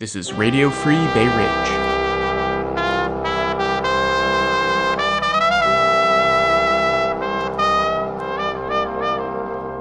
This is Radio Free Bay Ridge.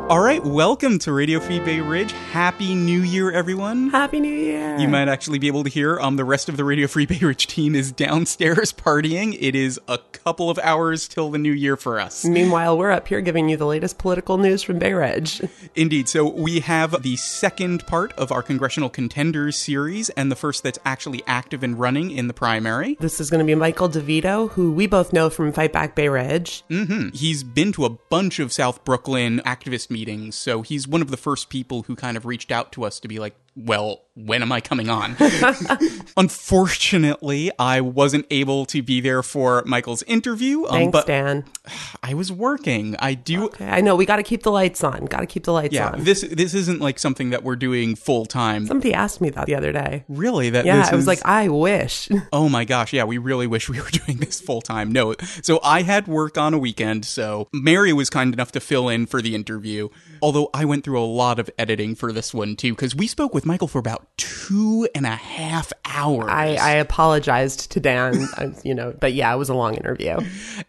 All right, welcome to Radio Free Bay Ridge. Happy New Year, everyone. Happy New Year. You might actually be able to hear um, the rest of the Radio Free Bay Ridge team is downstairs partying. It is a couple of hours till the new year for us. Meanwhile, we're up here giving you the latest political news from Bay Ridge. Indeed. So we have the second part of our Congressional Contenders series, and the first that's actually active and running in the primary. This is going to be Michael DeVito, who we both know from Fight Back Bay Ridge. Mm-hmm. He's been to a bunch of South Brooklyn activist meetings, so he's one of the first people who kind of reached out to us to be like, well, when am I coming on? Unfortunately, I wasn't able to be there for Michael's interview. um, Thanks, but Dan. I was working. I do. Okay, I know we got to keep the lights on. Got to keep the lights Yeah, on. this this isn't like something that we're doing full time. Somebody asked me that the other day. Really, that Yeah, I was is- like, I wish. Oh my gosh, yeah, we really wish we were doing this full time. No, so I had work on a weekend, so Mary was kind enough to fill in for the interview. Although I went through a lot of editing for this one too, because we spoke with Michael for about two and a half hours. I, I apologized to Dan, uh, you know, but yeah, it was a long interview.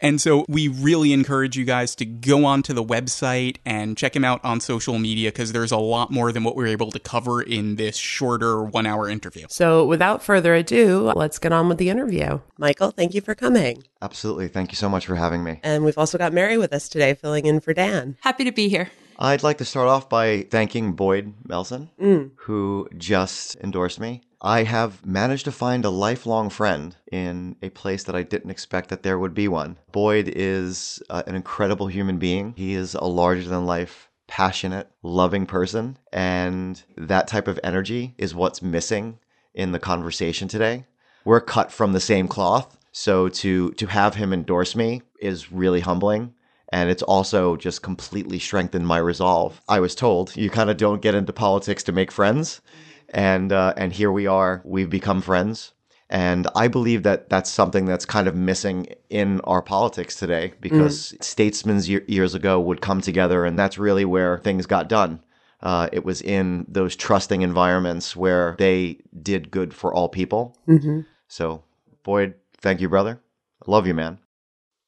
And so we really encourage you guys to go onto the website and check him out on social media because there's a lot more than what we were able to cover in this shorter one hour interview. So without further ado, let's get on with the interview. Michael, thank you for coming. Absolutely. Thank you so much for having me. And we've also got Mary with us today, filling in for Dan. Happy to be here. I'd like to start off by thanking Boyd Melson, who just endorsed me. I have managed to find a lifelong friend in a place that I didn't expect that there would be one. Boyd is uh, an incredible human being. He is a larger than life, passionate, loving person. And that type of energy is what's missing in the conversation today. We're cut from the same cloth. So to, to have him endorse me is really humbling and it's also just completely strengthened my resolve. I was told you kind of don't get into politics to make friends, and uh, and here we are. We've become friends, and I believe that that's something that's kind of missing in our politics today because statesmen years ago would come together, and that's really where things got done. Uh, it was in those trusting environments where they did good for all people. So, Boyd, thank you, brother. I love you, man.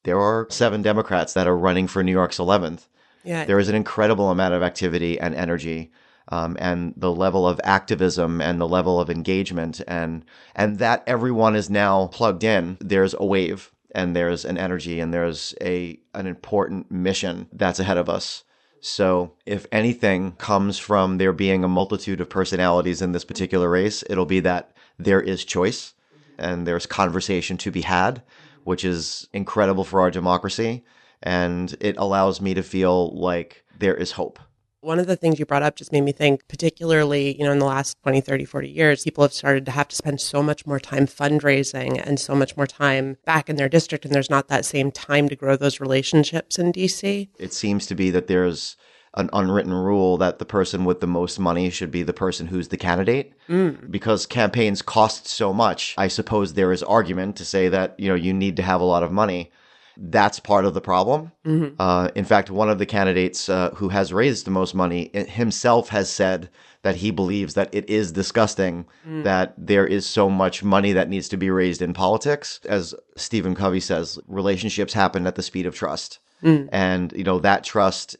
There are seven Democrats that are running for New York's 11th. Yeah. There is an incredible amount of activity and energy, um, and the level of activism and the level of engagement, and and that everyone is now plugged in. There's a wave, and there's an energy, and there's a an important mission that's ahead of us. So, if anything comes from there being a multitude of personalities in this particular race, it'll be that there is choice and there's conversation to be had, which is incredible for our democracy. And it allows me to feel like there is hope. One of the things you brought up just made me think, particularly, you know, in the last 20, 30, 40 years, people have started to have to spend so much more time fundraising and so much more time back in their district. And there's not that same time to grow those relationships in DC. It seems to be that there's an unwritten rule that the person with the most money should be the person who's the candidate? Because campaigns cost so much i suppose there is argument to say that you know you need to have a lot of money. That's part of the problem. Uh, in fact one of the candidates uh, who has raised the most money himself has said that he believes that it is disgusting that there is so much money that needs to be raised in politics. As stephen covey says relationships happen at the speed of trust. And you know that trust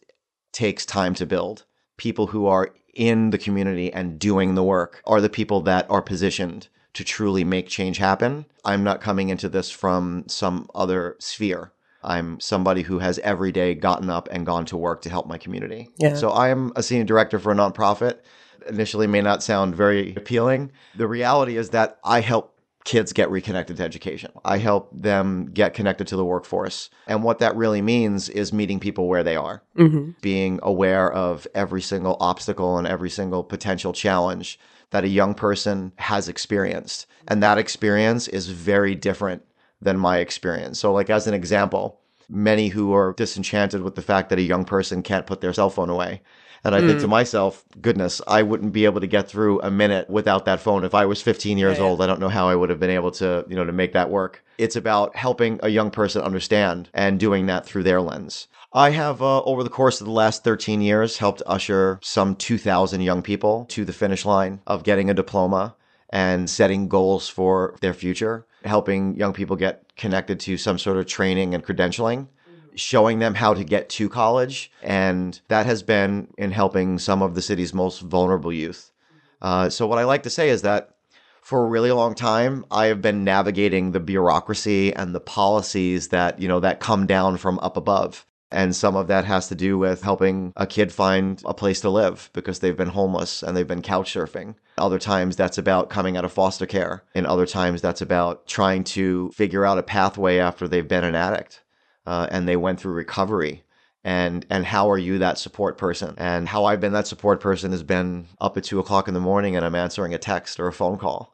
takes time to build. People who are in the community and doing the work are the people that are positioned to truly make change happen. I'm not coming into this from some other sphere. I'm somebody who has every day gotten up and gone to work to help my community. Yeah. So I am a senior director for a nonprofit. Initially may not sound very appealing. The reality is that I help kids get reconnected to education. I help them get connected to the workforce. And what that really means is meeting people where they are, mm-hmm. being aware of every single obstacle and every single potential challenge that a young person has experienced. And that experience is very different than my experience. So, like, as an example, many who are disenchanted with the fact that a young person can't put their cell phone away. And I think to myself, goodness, I wouldn't be able to get through a minute without that phone. If I was 15 years Yeah, yeah. old, I don't know how I would have been able to, you know, to make that work. It's about helping a young person understand and doing that through their lens. I have, uh, over the course of the last 13 years, helped usher some 2,000 young people to the finish line of getting a diploma and setting goals for their future, helping young people get connected to some sort of training and credentialing, showing them how to get to college. And that has been in helping some of the city's most vulnerable youth. Uh, so, what I like to say is that for a really long time, I have been navigating the bureaucracy and the policies that, you know, that come down from up above. And some of that has to do with helping a kid find a place to live because they've been homeless and they've been couch surfing. Other times that's about coming out of foster care. And other times that's about trying to figure out a pathway after they've been an addict uh, and they went through recovery. And, and how are you that support person? And how I've been that support person has been up at two o'clock in the morning and I'm answering a text or a phone call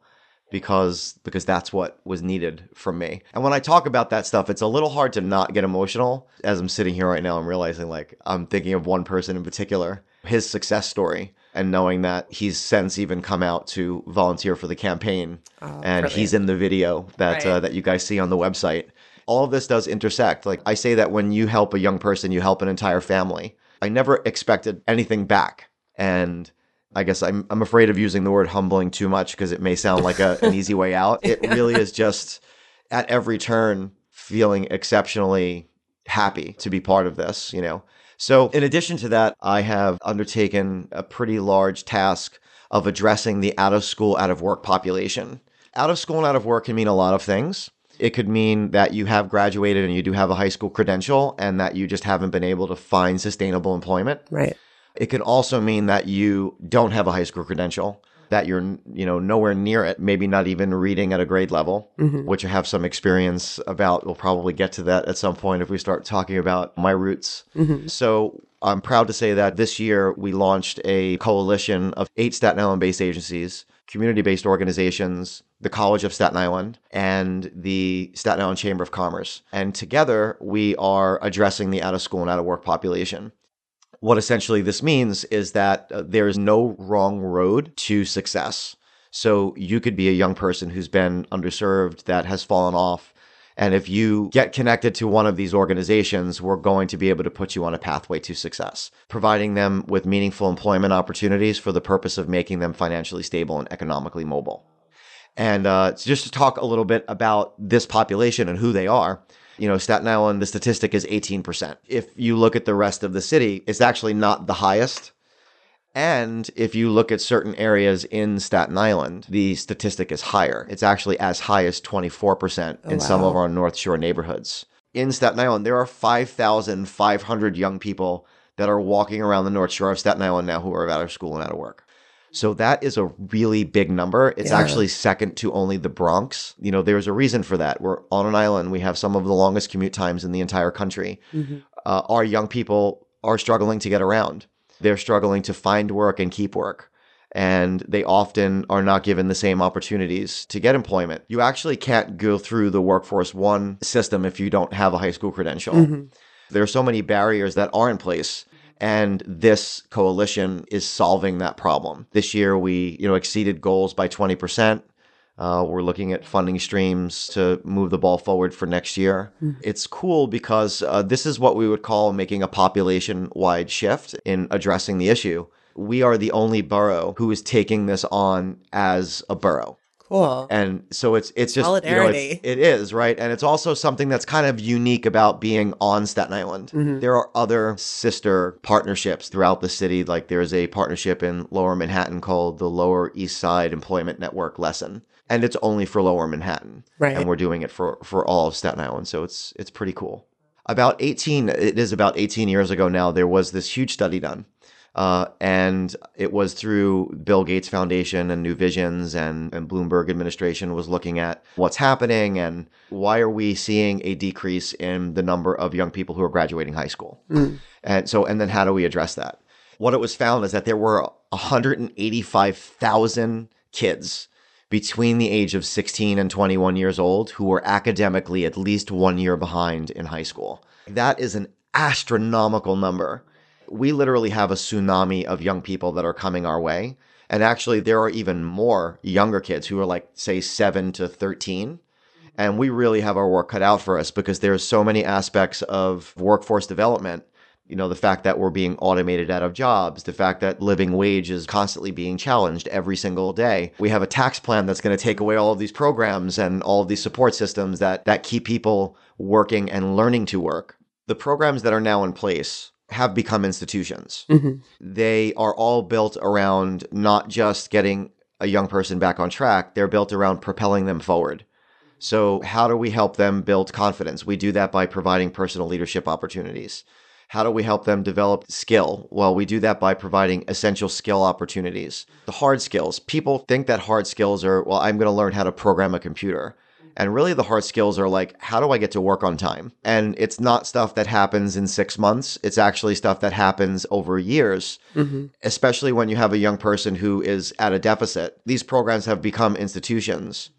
because because that's what was needed from me. And when I talk about that stuff, it's a little hard to not get emotional. As I'm sitting here right now, I'm realizing like I'm thinking of one person in particular, his success story, and knowing that he's since even come out to volunteer for the campaign, oh, and brilliant. he's in the video that right. uh, that you guys see on the website. All of this does intersect. Like I say that when you help a young person, you help an entire family. I never expected anything back. And I guess I'm I'm afraid of using the word humbling too much because it may sound like a, an easy way out. It really is just at every turn feeling exceptionally happy to be part of this, you know. So in addition to that, I have undertaken a pretty large task of addressing the out of school, out of work population. Out of school and out of work can mean a lot of things. It could mean that you have graduated and you do have a high school credential and that you just haven't been able to find sustainable employment. Right. It could also mean that you don't have a high school credential, that you're, you know, nowhere near it, maybe not even reading at a grade level, mm-hmm. which I have some experience about. We'll probably get to that at some point if we start talking about my roots. Mm-hmm. So I'm proud to say that this year we launched a coalition of eight Staten Island based agencies, community based organizations, the College of Staten Island, and the Staten Island Chamber of Commerce. And together we are addressing the out of school and out of work population. What essentially this means is that uh, there is no wrong road to success. So you could be a young person who's been underserved that has fallen off. And if you get connected to one of these organizations, we're going to be able to put you on a pathway to success, providing them with meaningful employment opportunities for the purpose of making them financially stable and economically mobile. And uh, just to talk a little bit about this population and who they are, you know, Staten Island, the statistic is 18%. If you look at the rest of the city, it's actually not the highest. And if you look at certain areas in Staten Island, the statistic is higher. It's actually as high as 24% in wow. some of our North Shore neighborhoods. In Staten Island, there are 5,500 young people that are walking around the North Shore of Staten Island now who are out of school and out of work. So that is a really big number. It's yeah. actually second to only the Bronx. You know, there's a reason for that. We're on an island. We have some of the longest commute times in the entire country. Mm-hmm. Uh, our young people are struggling to get around. They're struggling to find work and keep work. And they often are not given the same opportunities to get employment. You actually can't go through the workforce one system if you don't have a high school credential. Mm-hmm. There are so many barriers that are in place and this coalition is solving that problem. This year, we you know exceeded goals by 20%. Uh, we're looking at funding streams to move the ball forward for next year. Mm-hmm. It's cool because uh, this is what we would call making a population wide shift in addressing the issue. We are the only borough who is taking this on as a borough. Cool. And so it's it's just solidarity. You know, it's, it is right, and it's also something that's kind of unique about being on Staten Island. Mm-hmm. There are other sister partnerships throughout the city. Like there's a partnership in Lower Manhattan called the Lower East Side Employment Network LESEN, and it's only for Lower Manhattan. Right. And we're doing it for for all of Staten Island, so it's it's pretty cool. About 18, it is about 18 years ago now, there was this huge study done uh, and it was through Bill Gates Foundation and New Visions and, and Bloomberg administration was looking at what's happening and why are we seeing a decrease in the number of young people who are graduating high school. Mm. And so, and then how do we address that? What it was found is that there were 185,000 kids between the age of 16 and 21 years old who were academically at least one year behind in high school. That is an astronomical number we literally have a tsunami of young people that are coming our way. And actually, there are even more younger kids who are like, say, seven to 13. And we really have our work cut out for us because there's so many aspects of workforce development You know, the fact that we're being automated out of jobs, the fact that living wage is constantly being challenged every single day. We have a tax plan that's going to take away all of these programs and all of these support systems that, that keep people working and learning to work. The programs that are now in place have become institutions. Mm-hmm. They are all built around not just getting a young person back on track, they're built around propelling them forward. So, how do we help them build confidence? We do that by providing personal leadership opportunities. How do we help them develop skill? Well, we do that by providing essential skill opportunities. The hard skills. People think that hard skills are, well, I'm going to learn how to program a computer. And really, the hard skills are like, how do I get to work on time? And it's not stuff that happens in six months. It's actually stuff that happens over years, Mm-hmm. especially when you have a young person who is at a deficit. These programs have become institutions.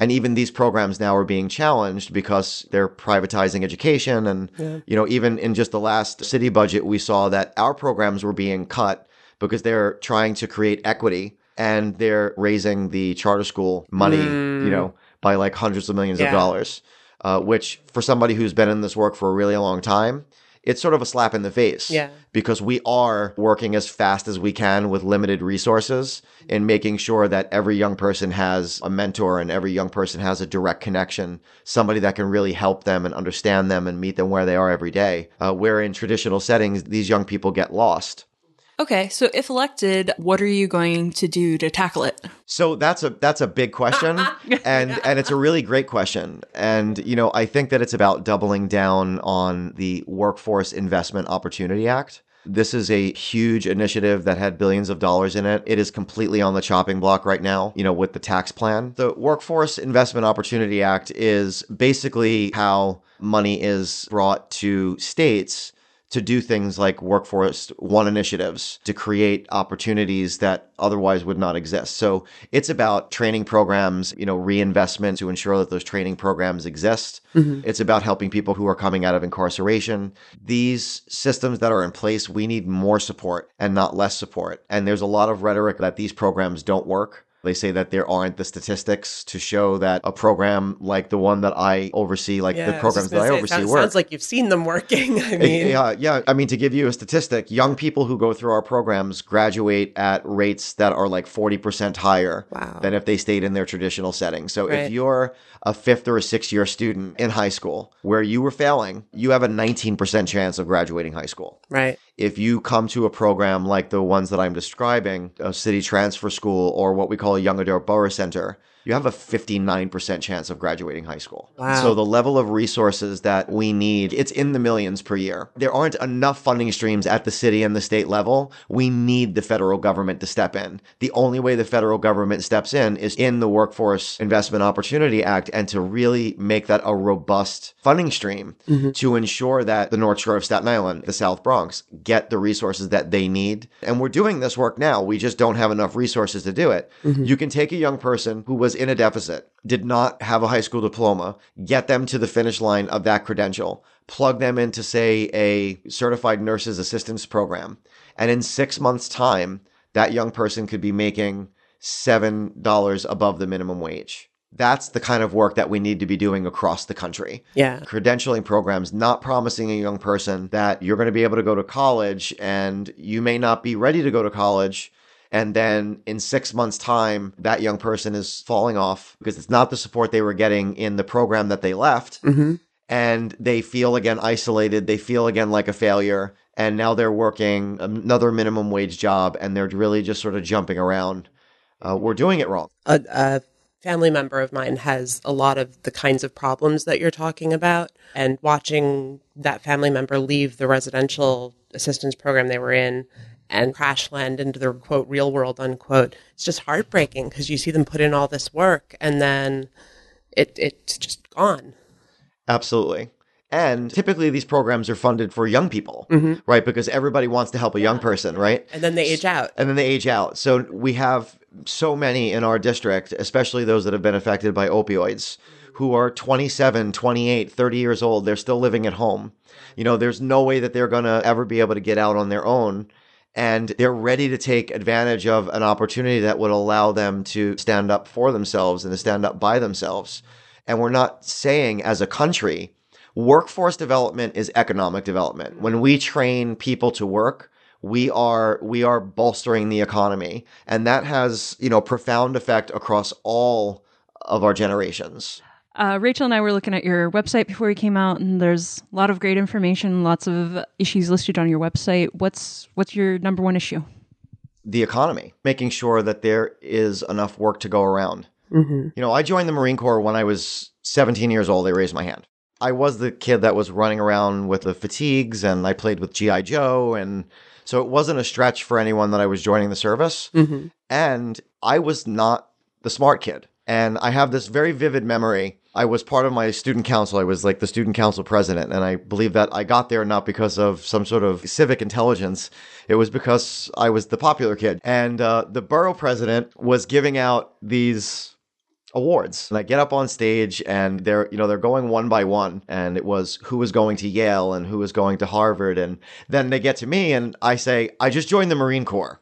And even these programs now are being challenged because they're privatizing education. And, Yeah. you know, even in just the last city budget, we saw that our programs were being cut because they're trying to create equity and they're raising the charter school money, you know, by like hundreds of millions Yeah. of dollars, uh, which for somebody who's been in this work for a really long time, it's sort of a slap in the face Yeah. because we are working as fast as we can with limited resources in making sure that every young person has a mentor and every young person has a direct connection, somebody that can really help them and understand them and meet them where they are every day. Uh, where in traditional settings, these young people get lost. Okay, so if elected, what are you going to do to tackle it? So that's a that's a big question, and and it's a really great question. And you know, I think that it's about doubling down on the Workforce Investment Opportunity Act. This is a huge initiative that had billions of dollars in it. It is completely on the chopping block right now, you know, with the tax plan. The Workforce Investment Opportunity Act is basically how money is brought to states to do things like workforce one initiatives to create opportunities that otherwise would not exist. So it's about training programs, you know, reinvestment to ensure that those training programs exist. Mm-hmm. It's about helping people who are coming out of incarceration. These systems that are in place, we need more support and not less support. And there's a lot of rhetoric that these programs don't work. They say that there aren't the statistics to show that a program like the one that I oversee, like the programs that gonna I oversee, sounds, work. sounds like you've seen them working. I mean, Yeah, yeah. I mean, to give you a statistic, young people who go through our programs graduate at rates that are like 40% higher Wow. than if they stayed in their traditional setting. So Right. if you're a fifth or a sixth year student in high school where you were failing, you have a 19% chance of graduating high school. right. If you come to a program like the ones that I'm describing, a city transfer school or what we call a young adult borough center, you have a 59% chance of graduating high school. Wow. So the level of resources that we need, it's in the millions per year. There aren't enough funding streams at the city and the state level. We need the federal government to step in. The only way the federal government steps in is in the Workforce Investment Opportunity Act and to really make that a robust funding stream mm-hmm. to ensure that the North Shore of Staten Island, the South Bronx, get the resources that they need. And we're doing this work now. We just don't have enough resources to do it. Mm-hmm. You can take a young person who was in a deficit, did not have a high school diploma, get them to the finish line of that credential, plug them into, say, a certified nurse's assistance program. And in six months' time, that young person could be making $7 above the minimum wage. That's the kind of work that we need to be doing across the country Yeah. credentialing programs, not promising a young person that you're going to be able to go to college and you may not be ready to go to college. And then in six months' time, that young person is falling off because it's not the support they were getting in the program that they left. hmm And they feel again isolated. They feel again like a failure. And now they're working another minimum wage job and they're really just sort of jumping around. Uh, we're doing it wrong. a, a family member of mine has a lot of the kinds of problems that you're talking about and watching that family member leave the residential assistance program they were in and crash land into the quote real world unquote it's just heartbreaking because you see them put in all this work and then it it's just gone Absolutely. And typically these programs are funded for young people, mm-hmm. right? Because everybody wants to help a young person, right? and then they age out And then they age out. So we have so many in our district, especially those that have been affected by opioids, who are 27, 28, 30 years old. They're still living at home. You know, there's no way that they're going to ever be able to get out on their own. And they're ready to take advantage of an opportunity that would allow them to stand up for themselves and to stand up by themselves. And we're not saying as a country, Workforce development is economic development. When we train people to work, we are we are bolstering the economy and that has you know profound effect across all of our generations uh, Rachel and I were looking at your website before we came out, and there's a lot of great information, lots of issues listed on your website. What's what's your number one issue? The economy, making sure that there is enough work to go around. Mm-hmm. You know, I joined the Marine Corps when I was 17 years old. They raised my hand. I was the kid that was running around with the fatigues, and I played with GI Joe, and so it wasn't a stretch for anyone that I was joining the service. Mm-hmm. And I was not the smart kid. And I have this very vivid memory. I was part of my student council. I was like the student council president. And I believe that I got there not because of some sort of civic intelligence. It was because I was the popular kid. And uh, the borough president was giving out these awards. And I get up on stage and they're, you know, they're going one by one and it was who was going to Yale and who was going to Harvard and then they get to me and I say I just joined the Marine Corps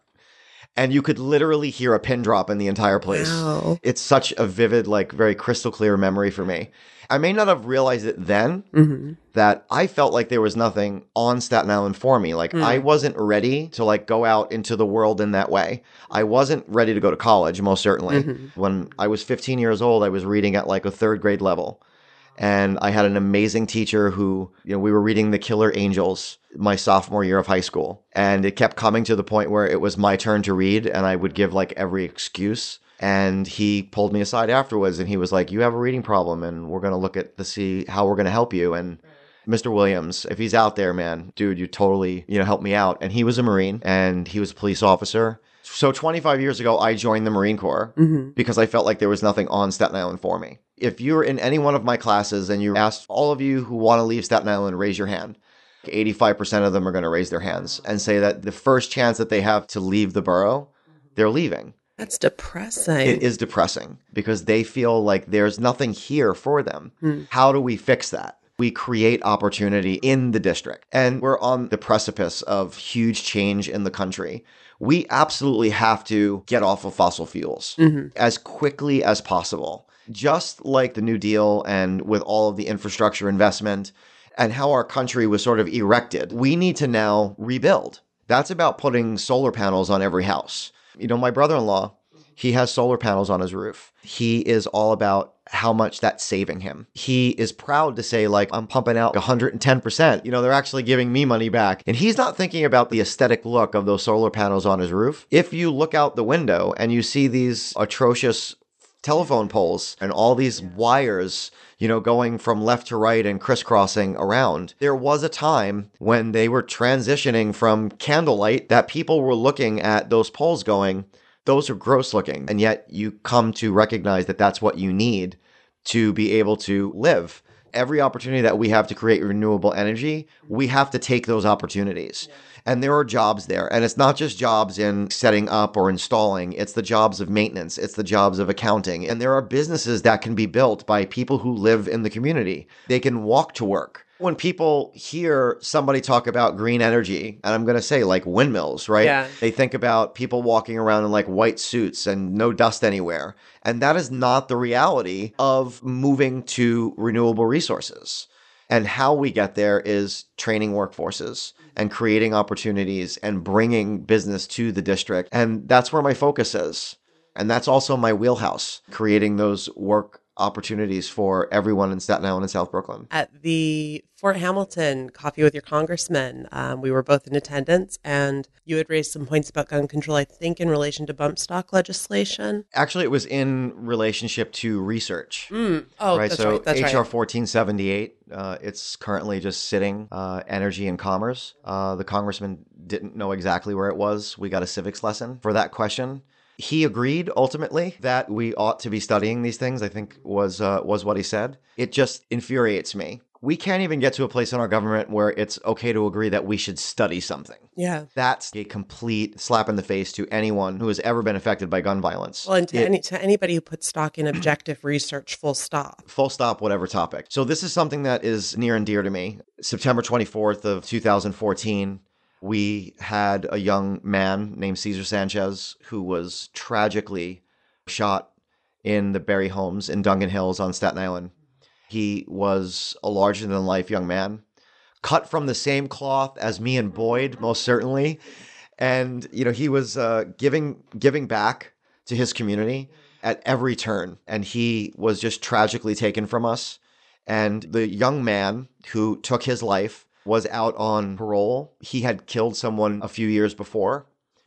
and you could literally hear a pin drop in the entire place. Wow. It's such a vivid, like very crystal clear memory for me. I may not have realized it then mm-hmm. that I felt like there was nothing on Staten Island for me. Like mm. I wasn't ready to like go out into the world in that way. I wasn't ready to go to college, most certainly. Mm-hmm. When I was 15 years old, I was reading at like a third grade level. And I had an amazing teacher who, you know, we were reading The Killer Angels my sophomore year of high school. And it kept coming to the point where it was my turn to read, and I would give like every excuse. And he pulled me aside afterwards and he was like, You have a reading problem, and we're going to look at to see how we're going to help you. And Mr. Williams, if he's out there, man, dude, you totally, you know, help me out. And he was a Marine and he was a police officer. So 25 years ago, I joined the Marine Corps mm-hmm. because I felt like there was nothing on Staten Island for me. If you're in any one of my classes and you ask all of you who want to leave Staten Island, raise your hand. 85% of them are going to raise their hands and say that the first chance that they have to leave the borough, they're leaving. That's depressing. It is depressing because they feel like there's nothing here for them. Hmm. How do we fix that? We create opportunity in the district and we're on the precipice of huge change in the country. We absolutely have to get off of fossil fuels mm-hmm. as quickly as possible. Just like the New Deal and with all of the infrastructure investment, and how our country was sort of erected. We need to now rebuild. That's about putting solar panels on every house. You know, my brother in law, he has solar panels on his roof. He is all about how much that's saving him. He is proud to say, like, I'm pumping out 110%. You know, they're actually giving me money back. And he's not thinking about the aesthetic look of those solar panels on his roof. If you look out the window and you see these atrocious telephone poles and all these wires you know, going from left to right and crisscrossing around. There was a time when they were transitioning from candlelight that people were looking at those poles going, those are gross looking. And yet you come to recognize that that's what you need to be able to live. Every opportunity that we have to create renewable energy, we have to take those opportunities. And there are jobs there. And it's not just jobs in setting up or installing, it's the jobs of maintenance, it's the jobs of accounting. And there are businesses that can be built by people who live in the community. They can walk to work. When people hear somebody talk about green energy, and I'm going to say like windmills, right? Yeah. They think about people walking around in like white suits and no dust anywhere. And that is not the reality of moving to renewable resources. And how we get there is training workforces and creating opportunities and bringing business to the district. And that's where my focus is. And that's also my wheelhouse, creating those work opportunities for everyone in Staten Island and South Brooklyn. At the Fort Hamilton Coffee with Your Congressman, um, we were both in attendance, and you had raised some points about gun control, I think, in relation to bump stock legislation. Actually, it was in relationship to research. Mm. Oh, right. so right, HR 1478, uh, it's currently just sitting, uh, Energy and Commerce. Uh, the congressman didn't know exactly where it was. We got a civics lesson for that question. He agreed ultimately that we ought to be studying these things. I think was uh, was what he said. It just infuriates me. We can't even get to a place in our government where it's okay to agree that we should study something. Yeah. That's a complete slap in the face to anyone who has ever been affected by gun violence. Well, and to, it, any, to anybody who puts stock in objective research, full stop. Full stop, whatever topic. So, this is something that is near and dear to me. September 24th of 2014, we had a young man named Cesar Sanchez who was tragically shot in the Berry homes in Dongan Hills on Staten Island. He was a larger than life young man, cut from the same cloth as me and Boyd, most certainly. And you know, he was uh, giving giving back to his community at every turn, and he was just tragically taken from us. And the young man who took his life was out on parole. He had killed someone a few years before.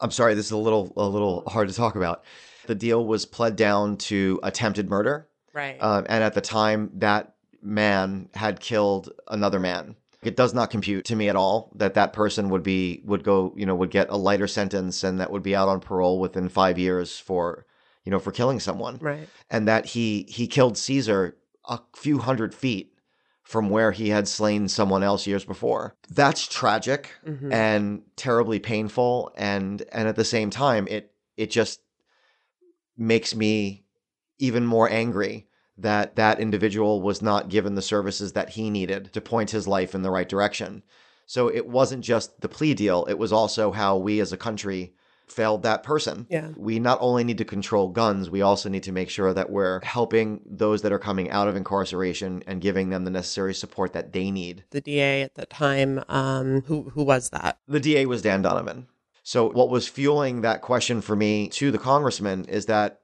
I'm sorry, this is a little a little hard to talk about. The deal was pled down to attempted murder, Right. uh, and at the time, that man had killed another man. It does not compute to me at all that that person would be would go you know would get a lighter sentence and that would be out on parole within five years for you know for killing someone right. and that he he killed Caesar a few hundred feet from where he had slain someone else years before. That's tragic Mhm. and terribly painful and and at the same time it it just makes me even more angry that that individual was not given the services that he needed to point his life in the right direction. So it wasn't just the plea deal, it was also how we as a country failed that person. Yeah. We not only need to control guns, we also need to make sure that we're helping those that are coming out of incarceration and giving them the necessary support that they need. The DA at the time, um, who who was that? The DA was Dan Donovan. So, what was fueling that question for me to the congressman is that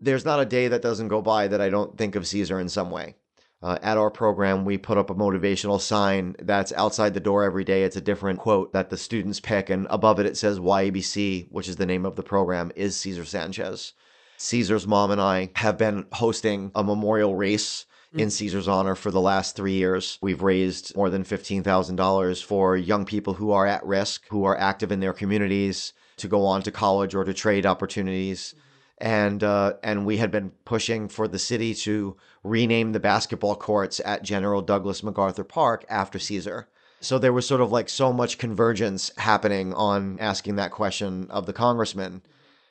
there's not a day that doesn't go by that I don't think of Caesar in some way. Uh, at our program, we put up a motivational sign that's outside the door every day. It's a different quote that the students pick, and above it, it says YABC, which is the name of the program, is Caesar Sanchez. Caesar's mom and I have been hosting a memorial race in Caesar's honor for the last three years. We've raised more than $15,000 for young people who are at risk, who are active in their communities to go on to college or to trade opportunities. And, uh, and we had been pushing for the city to rename the basketball courts at General Douglas MacArthur Park after Caesar. So there was sort of like so much convergence happening on asking that question of the congressman.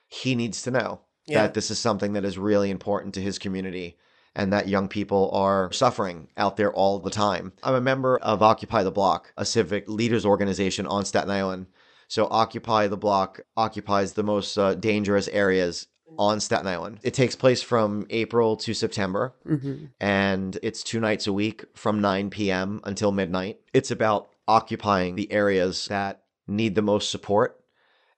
He needs to know Yeah. that this is something that is really important to his community and that young people are suffering out there all the time. I'm a member of Occupy the Block, a civic leaders organization on Staten Island. So Occupy the Block occupies the most uh, dangerous areas on Staten Island. It takes place from April to September Mm-hmm. and it's two nights a week from 9 p.m. until midnight. It's about occupying the areas that need the most support.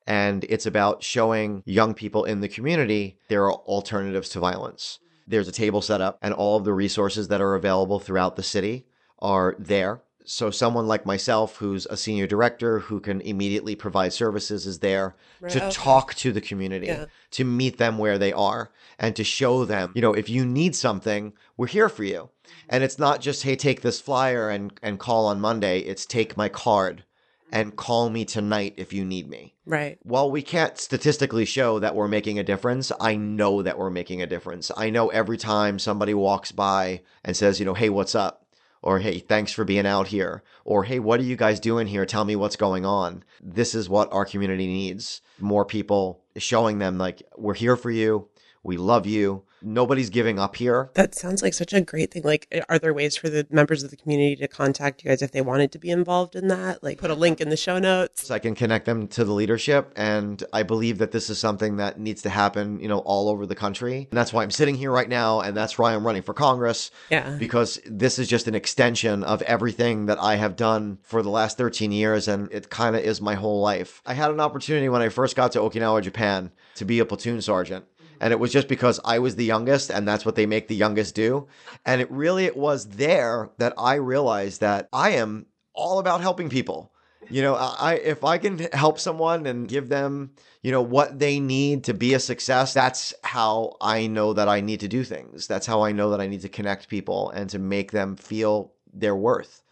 And it's about showing young people in the community there are alternatives to violence. There's a table set up, and all of the resources that are available throughout the city are there. So, someone like myself, who's a senior director who can immediately provide services, is there Right, to okay. talk to the community, Yeah. to meet them where they are, and to show them, you know, if you need something, we're here for you. Mm-hmm. And it's not just, hey, take this flyer and, and call on Monday. It's take my card and mm-hmm. call me tonight if you need me. Right. While we can't statistically show that we're making a difference, I know that we're making a difference. I know every time somebody walks by and says, you know, hey, what's up? Or hey, thanks for being out here. Or hey, what are you guys doing here? Tell me what's going on. This is what our community needs. More people showing them, like, we're here for you. We love you. Nobody's giving up here. That sounds like such a great thing. Like, eh, are there ways for the members of the community to contact you guys if they wanted to be involved in that? Like, put a link in the show notes. So I can connect them to the leadership. And I believe that this is something that needs to happen, you know, all over the country. And that's why I'm sitting here right now. And that's why I'm running for Congress. Yeah. Because this is just an extension of everything that I have done for the last 13 years. And it kind of is my whole life. I had an opportunity when I first got to Okinawa, Japan, to be a platoon sergeant. And it was just because I was the youngest and that's what they make the youngest do. And it really it was there that I realized that I am all about helping people. You know, I if I can help someone and give them, you know, what they need to be a success, that's how I know that I need to do things. That's how I know that I need to connect people and to make them feel their worth.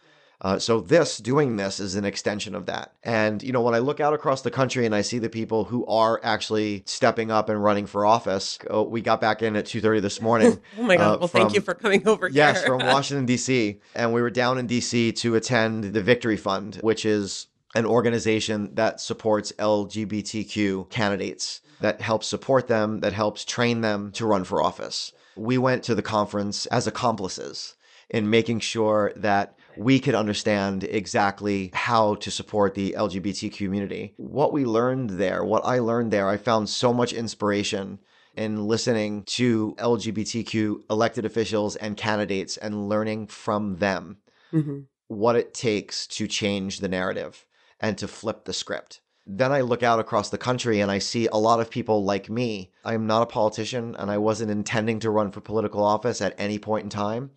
Uh, so this doing this is an extension of that. And you know, when I look out across the country and I see the people who are actually stepping up and running for office, oh, we got back in at two thirty this morning. Oh my God. uh, well, thank you for coming over Yes, from Washington, D.C. And we were down in D.C. to attend the Victory Fund, which is an organization that supports LGBTQ candidates, that helps support them, that helps train them to run for office. We went to the conference as accomplices in making sure that we could understand exactly how to support the LGBT community. What we learned there, what I learned there, I found so much inspiration in listening to LGBTQ elected officials and candidates and learning from them hmm what it takes to change the narrative and to flip the script. Then I look out across the country and I see a lot of people like me. I'm not a politician and I wasn't intending to run for political office at any point in time.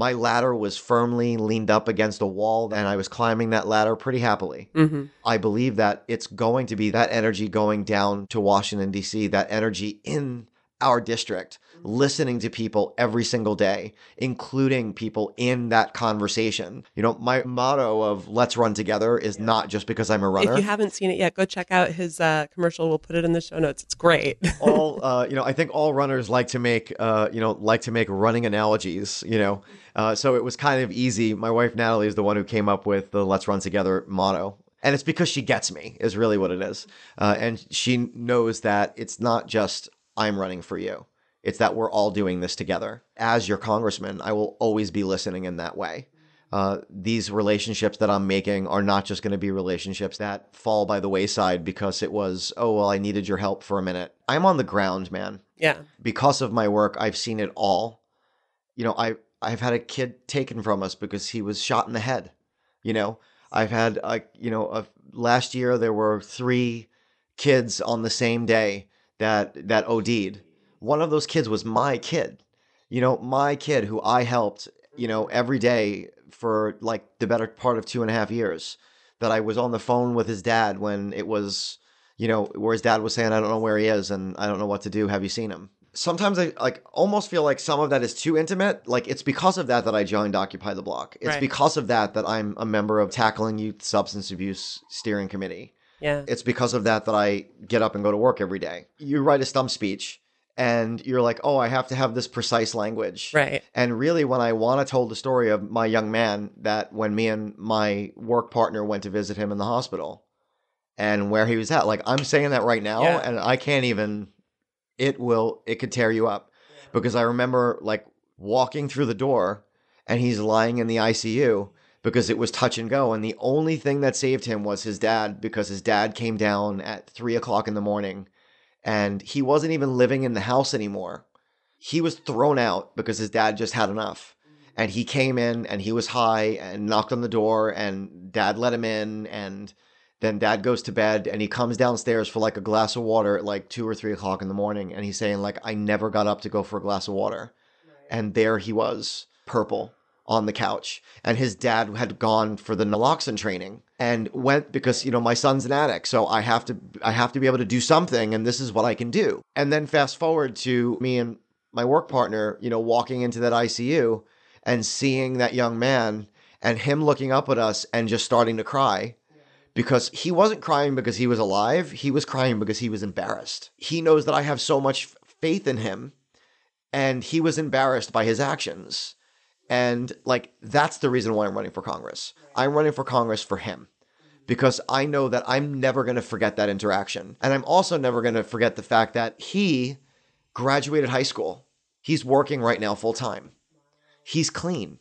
My ladder was firmly leaned up against a wall and I was climbing that ladder pretty happily. hmm I believe that it's going to be that energy going down to Washington, D.C., that energy in our district, listening to people every single day, including people in that conversation. You know, my motto of let's run together is not just because I'm a runner. If you haven't seen it yet, go check out his uh, commercial. We'll put it in the show notes. It's great. all uh, you know i think all runners like to make uh, you know like to make running analogies you know uh, so it was kind of easy my wife natalie is the one who came up with the let's run together motto and it's because she gets me is really what it is uh, and she knows that it's not just i'm running for you it's that we're all doing this together as your congressman i will always be listening in that way uh, these relationships that I'm making are not just going to be relationships that fall by the wayside because it was, oh, well, I needed your help for a minute. I'm on the ground, man. yeah. Because of my work, I've seen it all. You know, I, I've had a kid taken from us because he was shot in the head. You know, I've had, a, you know, a, last year there were three kids on the same day that, that OD'd. One of those kids was my kid. You know, my kid who I helped, you know, every day for like the better part of two and a half years. That I was on the phone with his dad when it was, you know, where his dad was saying, I don't know where he is and I don't know what to do. Have you seen him? Sometimes I like almost feel like some of that is too intimate. Like it's because of that that I joined Occupy the Block. It's Right. because of that that I'm a member of Tackling Youth Substance Abuse Steering Committee. Yeah. It's because of that that I get up and go to work every day. You write a stump speech and you're like, oh, I have to have this precise language. Right. And really, when I want to tell the story of my young man, that when me and my work partner went to visit him in the hospital and where he was at, like I'm saying that right now, Yeah. and I can't even, it will, it could tear you up. Because I remember like walking through the door and he's lying in the ICU because it was touch and go. And the only thing that saved him was his dad because his dad came down at three o'clock in the morning and he wasn't even living in the house anymore. He was thrown out because his dad just had enough. Mm-hmm. And he came in and he was high and knocked on the door and dad let him in and then dad goes to bed and he comes downstairs for like a glass of water at like two or three o'clock in the morning and he's saying like I never got up to go for a glass of water. And there he was, purple on the couch. And his dad had gone for the naloxone training and went because, you know, my son's an addict. So I have to I have to be able to do something and this is what I can do. And then fast forward to me and my work partner, you know, walking into that ICU and seeing that young man and him looking up at us and just starting to cry because he wasn't crying because he was alive. He was crying because he was embarrassed. He knows that I have so much faith in him and he was embarrassed by his actions. And like, that's the reason why I'm running for Congress. I'm running for Congress for him mm-hmm. because I know that I'm never going to forget that interaction. And I'm also never going to forget the fact that he graduated high school. He's working right now full time. He's clean.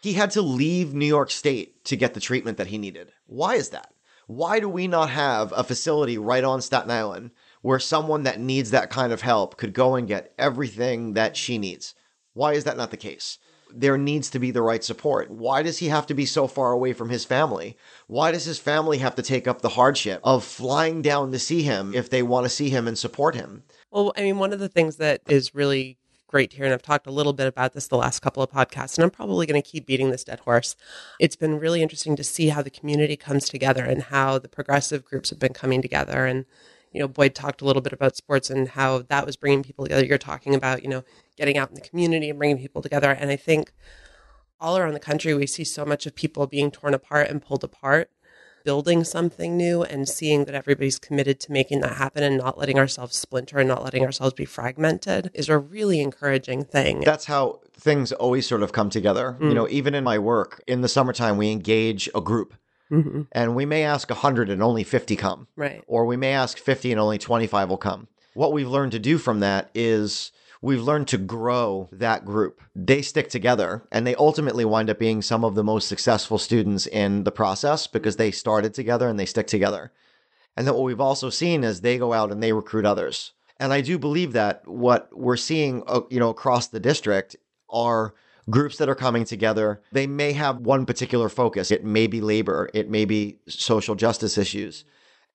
He had to leave New York State to get the treatment that he needed. Why is that? Why do we not have a facility right on Staten Island where someone that needs that kind of help could go and get everything that she needs? Why is that not the case? There needs to be the right support. Why does he have to be so far away from his family? Why does his family have to take up the hardship of flying down to see him if they want to see him and support him? Well, I mean, one of the things that is really great here, and I've talked a little bit about this the last couple of podcasts, and I'm probably going to keep beating this dead horse. It's been really interesting to see how the community comes together and how the progressive groups have been coming together. And, you know, Boyd talked a little bit about sports and how that was bringing people together. You're talking about, you know, getting out in the community and bringing people together. And I think all around the country, we see so much of people being torn apart and pulled apart building something new and seeing that everybody's committed to making that happen and not letting ourselves splinter and not letting ourselves be fragmented is a really encouraging thing. That's how things always sort of come together. You know, even in my work, in the summertime, we engage a group hmm and we may ask 100 and only 50 come. Right. or we may ask 50 and only 25 will come. What we've learned to do from that is we've learned to grow that group. They stick together and they ultimately wind up being some of the most successful students in the process because they started together and they stick together. And then what we've also seen is they go out and they recruit others. And I do believe that what we're seeing, uh, you know, across the district are groups that are coming together. They may have one particular focus. It may be labor, it may be social justice issues.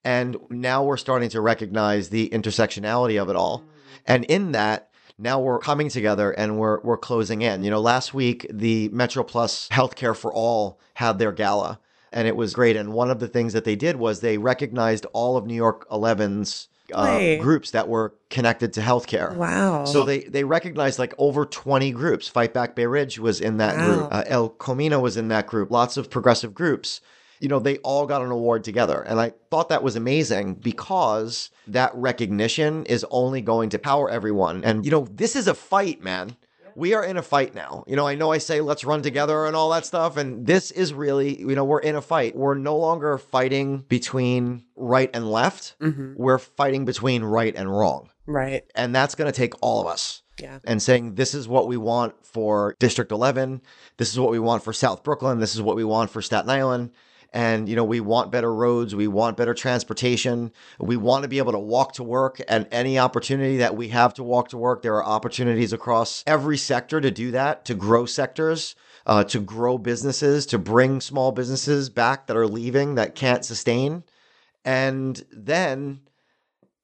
And now we're starting to recognize the intersectionality of it all. And in that, now we're coming together and we're we're closing in. You know, last week the Metro Plus Healthcare for All had their gala and it was great. And one of the things that they did was they recognized all of New York 11's uh, groups that were connected to healthcare. Wow. So they they recognized like over 20 groups. Fight Back Bay Ridge was in that Wow. group. Uh, El Comino was in that group. Lots of progressive groups. You know, they all got an award together. And I thought that was amazing because that recognition is only going to power everyone. And, you know, this is a fight, man. We are in a fight now. You know, I know I say let's run together and all that stuff. And this is really, you know, we're in a fight. We're no longer fighting between right and left. Mhm. We're fighting between right and wrong. Right. And that's going to take all of us Yeah. and saying this is what we want for District 11, this is what we want for South Brooklyn, this is what we want for Staten Island. And you know, we want better roads, we want better transportation, we want to be able to walk to work and any opportunity that we have to walk to work, there are opportunities across every sector to do that, to grow sectors, uh, to grow businesses, to bring small businesses back that are leaving that can't sustain, and then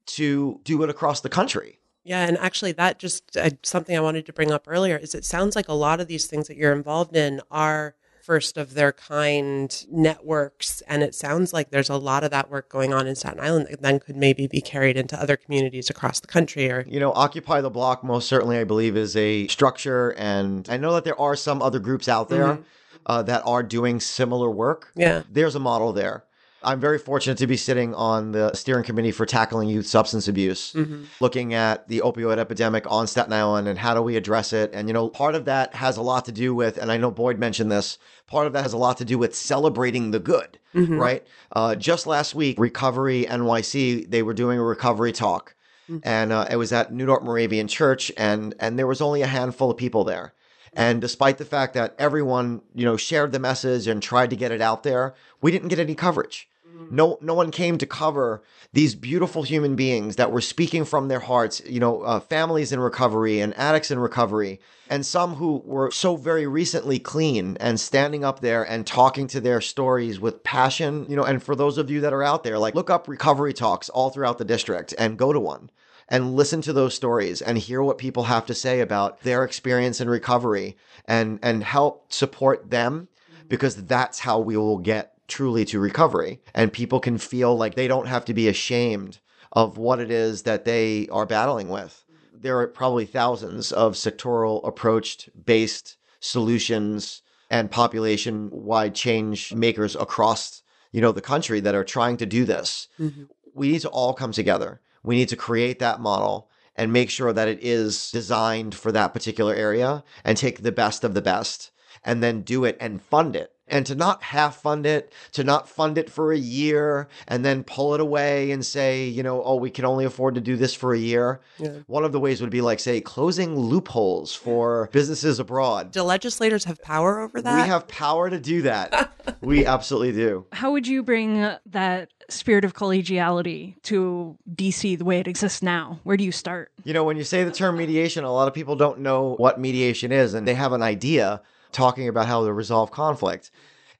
to do it across the country. Yeah, and actually, that just uh, something I wanted to bring up earlier is it sounds like a lot of these things that you're involved in are first of their kind networks, and it sounds like there's a lot of that work going on in Staten Island that then could maybe be carried into other communities across the country. Or You know, Occupy the Block, most certainly, I believe, is a structure. And I know that there are some other groups out there uh, that are doing similar work. yeah, There's a model there. I'm very fortunate to be sitting on the steering committee for tackling youth substance abuse, looking at the opioid epidemic on Staten Island and how do we address it. And, you know, part of that has a lot to do with, and I know Boyd mentioned this, part of that has a lot to do with celebrating the good, right? Uh, just last week, Recovery NYC, they were doing a recovery talk. And uh, it was at New Dorp Moravian Church, and and there was only a handful of people there. And despite the fact that everyone, you know, shared the message and tried to get it out there, we didn't get any coverage. No, no one came to cover these beautiful human beings that were speaking from their hearts. You know, uh, families in recovery and addicts in recovery, and some who were so very recently clean and standing up there and talking to their stories with passion. You know, and for those of you that are out there, like look up recovery talks all throughout the district and go to one and listen to those stories and hear what people have to say about their experience in recovery and and help support them because that's how we will get truly to recovery and people can feel like they don't have to be ashamed of what it is that they are battling with there are probably thousands of sectoral approached based solutions and population wide change makers across you know the country that are trying to do this mm-hmm. we need to all come together. We need to create that model and make sure that it is designed for that particular area and take the best of the best and then do it and fund it. And to not half fund it, to not fund it for a year and then pull it away and say, you know, oh, we can only afford to do this for a year. One of the ways would be like, say, closing loopholes for businesses abroad. do legislators have power over that? We have power to do that. we absolutely do. How would you bring that spirit of collegiality to DC the way it exists now? Where do you start? You know, when you say the term mediation, a lot of people don't know what mediation is and they have an idea talking about how to resolve conflict.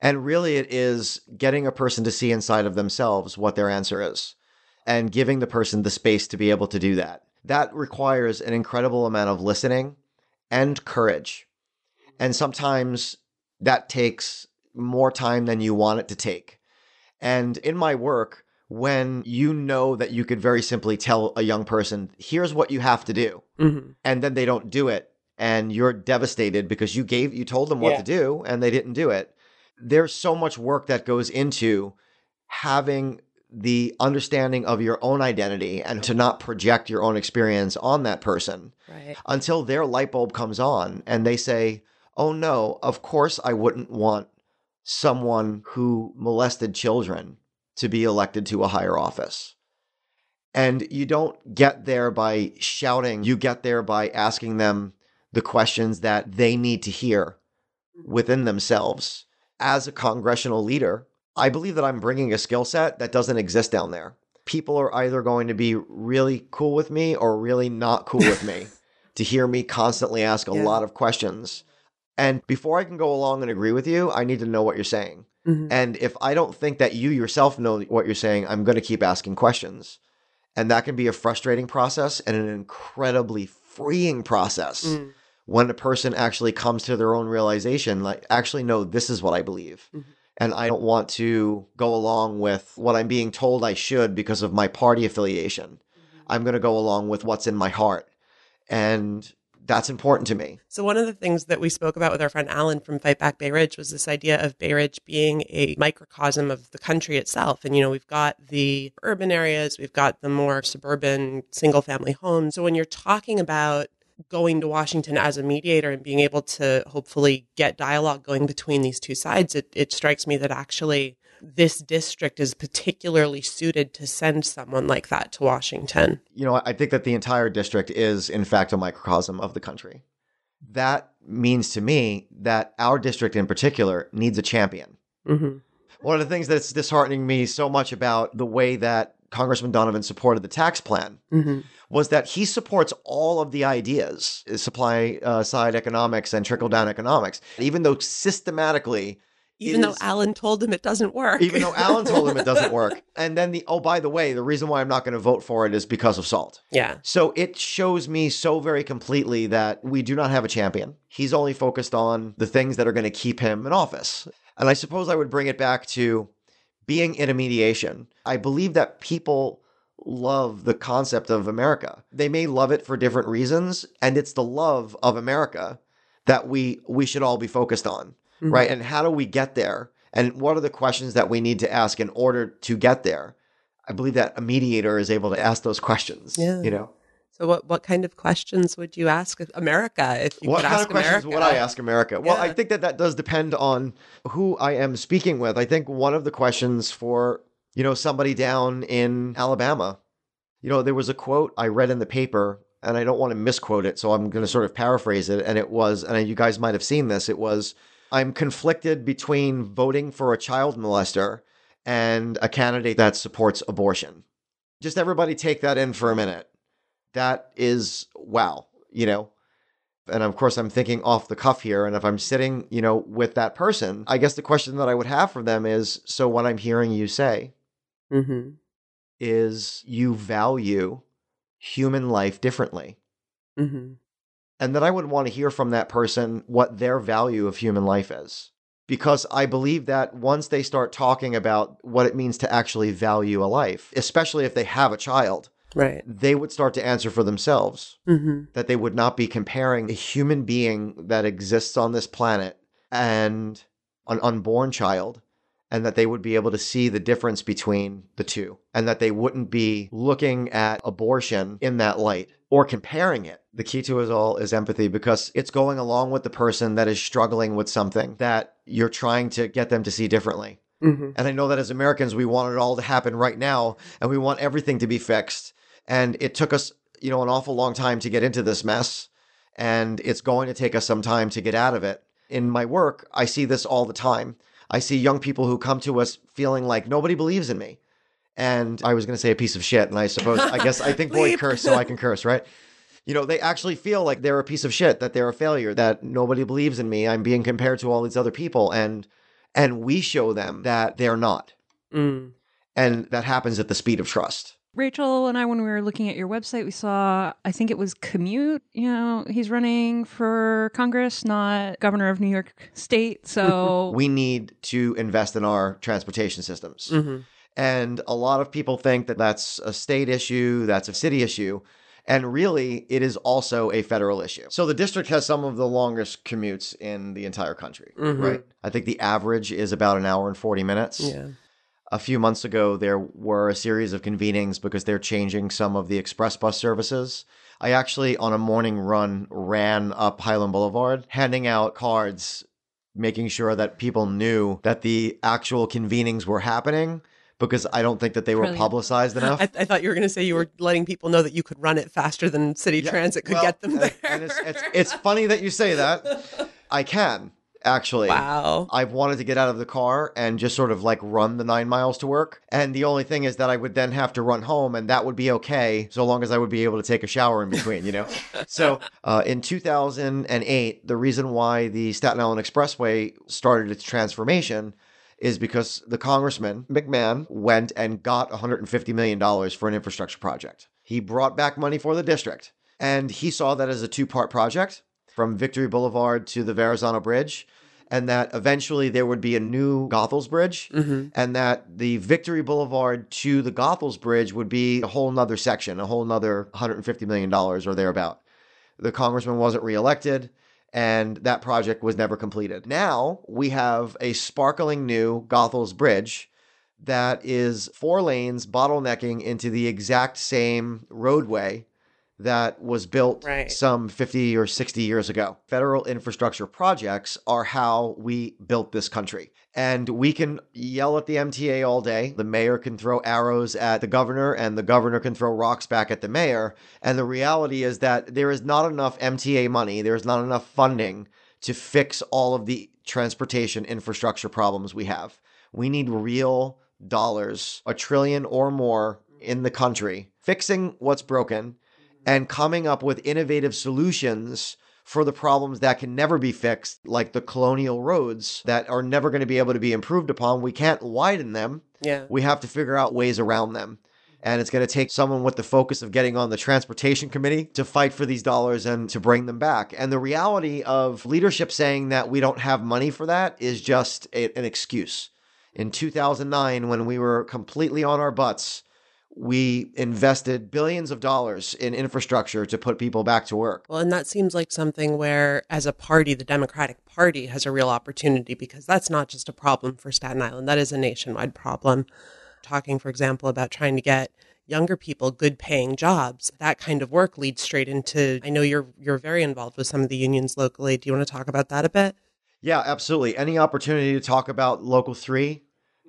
And really, it is getting a person to see inside of themselves what their answer is and giving the person the space to be able to do that. That requires an incredible amount of listening and courage. And sometimes that takes more time than you want it to take. And in my work, when you know that you could very simply tell a young person, here's what you have to do, Mhm. and then they don't do it, and you're devastated because you gave, you told them what Yeah. to do, and they didn't do it. There's so much work that goes into having the understanding of your own identity and to not project your own experience on that person Right. until their light bulb comes on and they say, Oh no, of course I wouldn't want someone who molested children to be elected to a higher office. And you don't get there by shouting, you get there by asking them the questions that they need to hear within themselves. As a congressional leader, I believe that I'm bringing a skill set that doesn't exist down there. people are either going to be really cool with me or really not cool with me to hear me constantly ask a Yeah. lot of questions. And before I can go along and agree with you, I need to know what you're saying. Mhm. And if I don't think that you yourself know what you're saying, I'm going to keep asking questions. And that can be a frustrating process and an incredibly freeing process Mm. When a person actually comes to their own realization like, actually, no, this is what I believe. Mhm. And I don't want to go along with what I'm being told I should because of my party affiliation. I'm going to go along with what's in my heart. And that's important to me. So one of the things that we spoke about with our friend Alan from Fight Back Bay Ridge was this idea of Bay Ridge being a microcosm of the country itself. And you know, we've got the urban areas, we've got the more suburban single family homes. So when you're talking about going to Washington as a mediator and being able to hopefully get dialogue going between these two sides, it, it strikes me that actually this district is particularly suited to send someone like that to Washington. you know, I think that the entire district is, in fact, a microcosm of the country. That means to me that our district in particular needs a champion. hmm One of the things that's disheartening me so much about the way that Congressman Donovan supported the tax plan hmm was that he supports all of the ideas, supply uh, side economics and trickle down economics, even though systematically Even though is- Alan told him it doesn't work. even though Alan told him it doesn't work. And then the, oh, by the way, the reason why I'm not going to vote for it is because of salt. yeah. So it shows me so very completely that we do not have a champion. He's only focused on the things that are going to keep him in office. And I suppose I would bring it back to being in a mediation. I believe that people love the concept of America. They may love it for different reasons, and it's the love of America that we we should all be focused on, Mhm. right? And how do we get there? And what are the questions that we need to ask in order to get there? I believe that a mediator is able to ask those questions. Yeah. You know, So what what kind of questions would you ask America if you what could kind ask of questions America? would I ask America? Well, I think that that does depend on who I am speaking with. I think one of the questions for you know somebody down in Alabama, you know, there was a quote I read in the paper, and I don't want to misquote it, so I'm going to sort of paraphrase it. And it was, and you guys might have seen this. It was, I'm conflicted between voting for a child molester and a candidate that supports abortion. Just everybody take that in for a minute. That is wow, you know. And of course, I'm thinking off the cuff here. And if I'm sitting, you know, with that person, I guess the question that I would have for them is so what I'm hearing you say Mm-hmm. is you value human life differently. Mm-hmm. And then I would want to hear from that person what their value of human life is. Because I believe that once they start talking about what it means to actually value a life, especially if they have a child, Right. they would start to answer for themselves. Mm-hmm. that they would not be comparing a human being that exists on this planet and an unborn child and that they would be able to see the difference between the two and that they wouldn't be looking at abortion in that light or comparing it. The key to it all is empathy because it's going along with the person that is struggling with something that you're trying to get them to see differently. Mm-hmm. And I know that as Americans, we want it all to happen right now and we want everything to be fixed. And it took us, you know, an awful long time to get into this mess. And it's going to take us some time to get out of it. In my work, I see this all the time. I see young people who come to us feeling like nobody believes in me. And I was going to say a piece of shit. And I suppose, I guess I think Boyd Bleep. cursed, so I can curse, right? You know, they actually feel like they're a piece of shit, that they're a failure, that nobody believes in me. I'm being compared to all these other people. And and we show them that they're not. Mm. And that happens at the speed of trust. Rachel and I, when we were looking at your website, we saw, I think it was Commute. You know, he's running for Congress, not governor of New York State. So, We need to invest in our transportation systems. Mm-hmm. And a lot of people think that that's a state issue, that's a city issue. And really, it is also a federal issue. So the district has some of the longest commutes in the entire country, Mhm. right? I think the average is about an hour and 40 minutes. Yeah. A few months ago, there were a series of convenings because they're changing some of the express bus services. I actually, on a morning run, ran up Hylan Boulevard, handing out cards, making sure that people knew that the actual convenings were happening because I don't think that they were publicized enough. I, I thought you were going to say you were letting people know that you could run it faster than city Yeah, transit could well, get them there. and- And it's, it's, it's funny that you say that. I can. Actually. Wow. I've wanted to get out of the car and just sort of like run the nine miles to work. And the only thing is that I would then have to run home, and that would be okay so long as I would be able to take a shower in between, you know? so uh, in 2008, the reason why the Staten Island Expressway started its transformation is because the congressman, McMahon, went and got $150 million for an infrastructure project. He brought back money for the district, and he saw that as a two part project from Victory Boulevard to the Verrazano Bridge and that eventually there would be a new Goethals Bridge, mm-hmm. and that the Victory Boulevard to the Goethals Bridge would be a whole nother section, a whole nother $150 million or thereabout. The congressman wasn't reelected, and that project was never completed. Now we have a sparkling new Goethals Bridge that is four lanes bottlenecking into the exact same roadway that was built Right. some 50 or 60 years ago. Federal infrastructure projects are how we built this country. And we can yell at the MTA all day. The mayor can throw arrows at the governor, and the governor can throw rocks back at the mayor. And the reality is that there is not enough MTA money, there is not enough funding to fix all of the transportation infrastructure problems we have. We need real dollars, a trillion or more in the country, fixing what's broken and coming up with innovative solutions for the problems that can never be fixed, like the colonial roads that are never going to be able to be improved upon. We can't widen them. Yeah. We have to figure out ways around them. And it's going to take someone with the focus of getting on the transportation committee to fight for these dollars and to bring them back. And the reality of leadership saying that we don't have money for that is just a, an excuse. In 2009, when we were completely on our butts, we invested billions of dollars in infrastructure to put people back to work. Well, and that seems like something where, as a party, the Democratic Party has a real opportunity because that's not just a problem for Staten Island, that is a nationwide problem. Talking, for example, about trying to get younger people good paying jobs that kind of work leads straight into i know you're you're very involved with some of the unions locally do you want to talk about that a bit Yeah, absolutely. Any opportunity to talk about Local 3,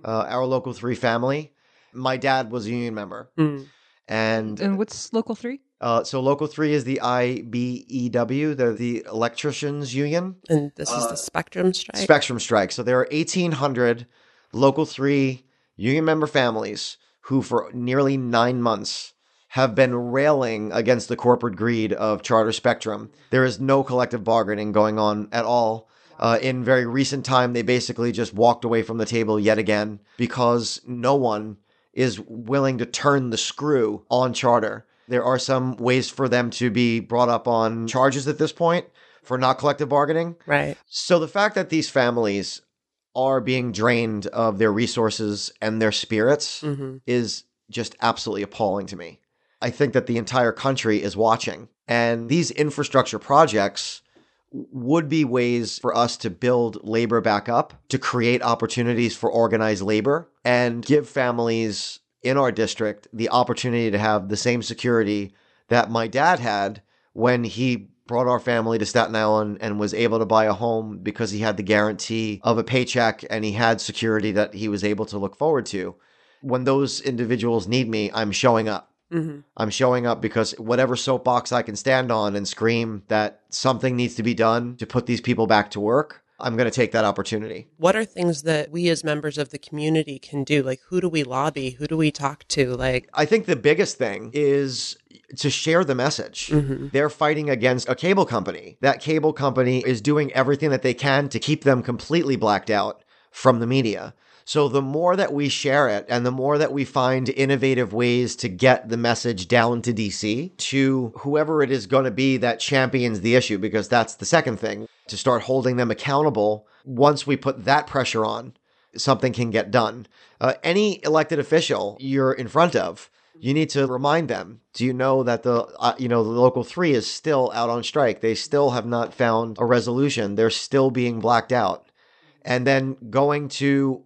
uh, our Local 3 family. My dad was a union member. Mm. And And what's Local 3? uh, so Local 3 is the IBEW, they're the Electricians Union. and this is the spectrum strike Spectrum strike. So there are 1,800 Local 3 union member families who, for nearly nine months, have been railing against the corporate greed of Charter Spectrum. There is no collective bargaining going on at all. Uh, in very recent time, they basically just walked away from the table yet again because no one is willing to turn the screw on Charter. There are some ways for them to be brought up on charges at this point for not collective bargaining. right So the fact that these families are being drained of their resources and their spirits hmm is just absolutely appalling to me. I think that the entire country is watching. And these infrastructure projects would be ways for us to build labor back up, to create opportunities for organized labor, and give families in our district the opportunity to have the same security that my dad had when he brought our family to Staten Island and was able to buy a home because he had the guarantee of a paycheck and he had security that he was able to look forward to. When those individuals need me, I'm showing up. Hmm I'm showing up because whatever soapbox I can stand on and scream that something needs to be done to put these people back to work, I'm going to take that opportunity. what are things that we as members of the community can do like who do we lobby who do we talk to like I think the biggest thing is to share the message. They're fighting against a cable company. That cable company is doing everything that they can to keep them completely blacked out from the media. So the more that we share it and the more that we find innovative ways to get the message down to DC to whoever it is going to be that champions the issue, because that's the second thing to start holding them accountable. Once we put that pressure on, something can get done. Uh, any elected official you're in front of, you need to remind them. Do you know that the uh, you know the local three is still out on strike? They still have not found a resolution. They're still being blacked out. And then going to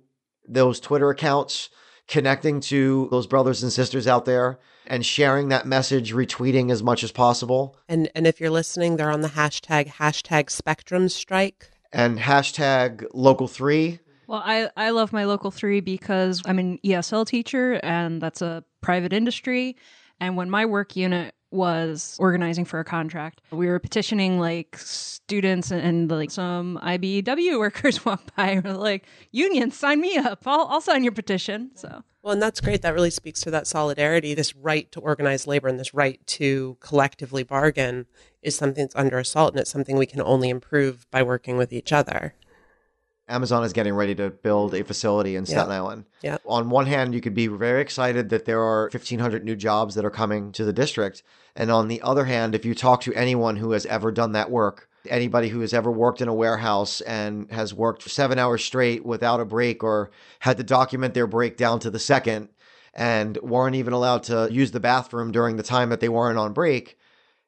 those Twitter accounts, connecting to those brothers and sisters out there, and sharing that message, retweeting as much as possible, and and if you're listening they're on the hashtag hashtag spectrum strike and hashtag local three. Well, I, I love my local three because I'm an ESL teacher and that's a private industry. And when my work unit was organizing for a contract. We were petitioning like students and, and like some IBEW workers walked by and were like, "Union, sign me up. I'll, I'll sign your petition." So Well, and that's great. That really speaks to that solidarity. This right to organize labor and this right to collectively bargain is something that's under assault, and it's something we can only improve by working with each other. Amazon is getting ready to build a facility in Staten Island. Yeah. On one hand, you could be very excited that there are 1,500 new jobs that are coming to the district. And on the other hand, if you talk to anyone who has ever done that work, anybody who has ever worked in a warehouse and has worked seven hours straight without a break or had to document their break down to the second and weren't even allowed to use the bathroom during the time that they weren't on break,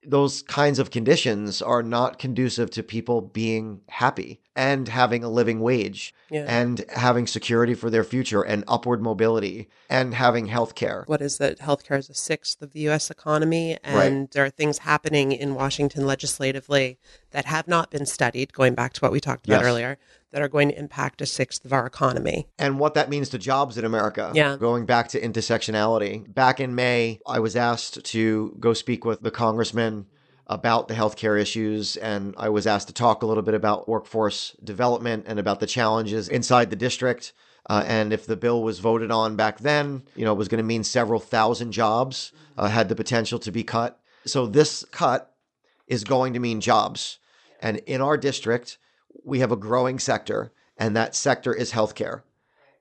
those kinds of conditions are not conducive to people being happy and having a living wage Yeah. and having security for their future and upward mobility and having health care. What is that? Healthcare is a sixth of the U.S. economy, and there are things happening in Washington legislatively that have not been studied. Going back to what we talked about Yes. earlier, that are going to impact a sixth of our economy. and what that means to jobs in America. Yeah. Going back to intersectionality. Back in May, I was asked to go speak with the congressman about the healthcare issues, and I was asked to talk a little bit about workforce development and about the challenges inside the district. Uh, and if the bill was voted on back then, you know, it was going to mean several thousand jobs uh, had the potential to be cut. So this cut is going to mean jobs. And in our district, we have a growing sector, and that sector is healthcare.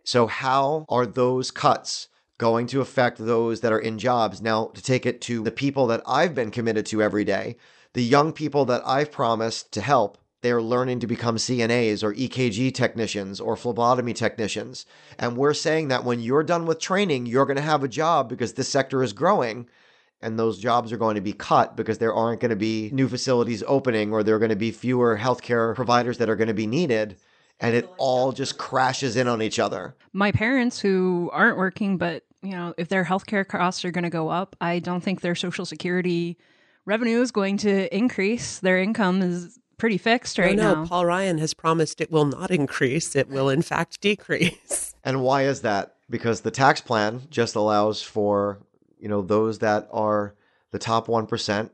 So, how are those cuts going to affect those that are in jobs? Now, to take it to the people that I've been committed to every day, the young people that I've promised to help, they are learning to become CNAs or EKG technicians or phlebotomy technicians. And we're saying that when you're done with training, you're going to have a job because this sector is growing. And those jobs are going to be cut because there aren't going to be new facilities opening or there are going to be fewer healthcare providers that are going to be needed and it all just crashes in on each other. my parents who aren't working, but you know, if their healthcare costs are going to go up, I don't think their social security revenue is going to increase. Their income is pretty fixed right no, no, now. Paul Ryan has promised it will not increase; it will in fact decrease. And why is that? Because the tax plan just allows for, you know, those that are the top 1%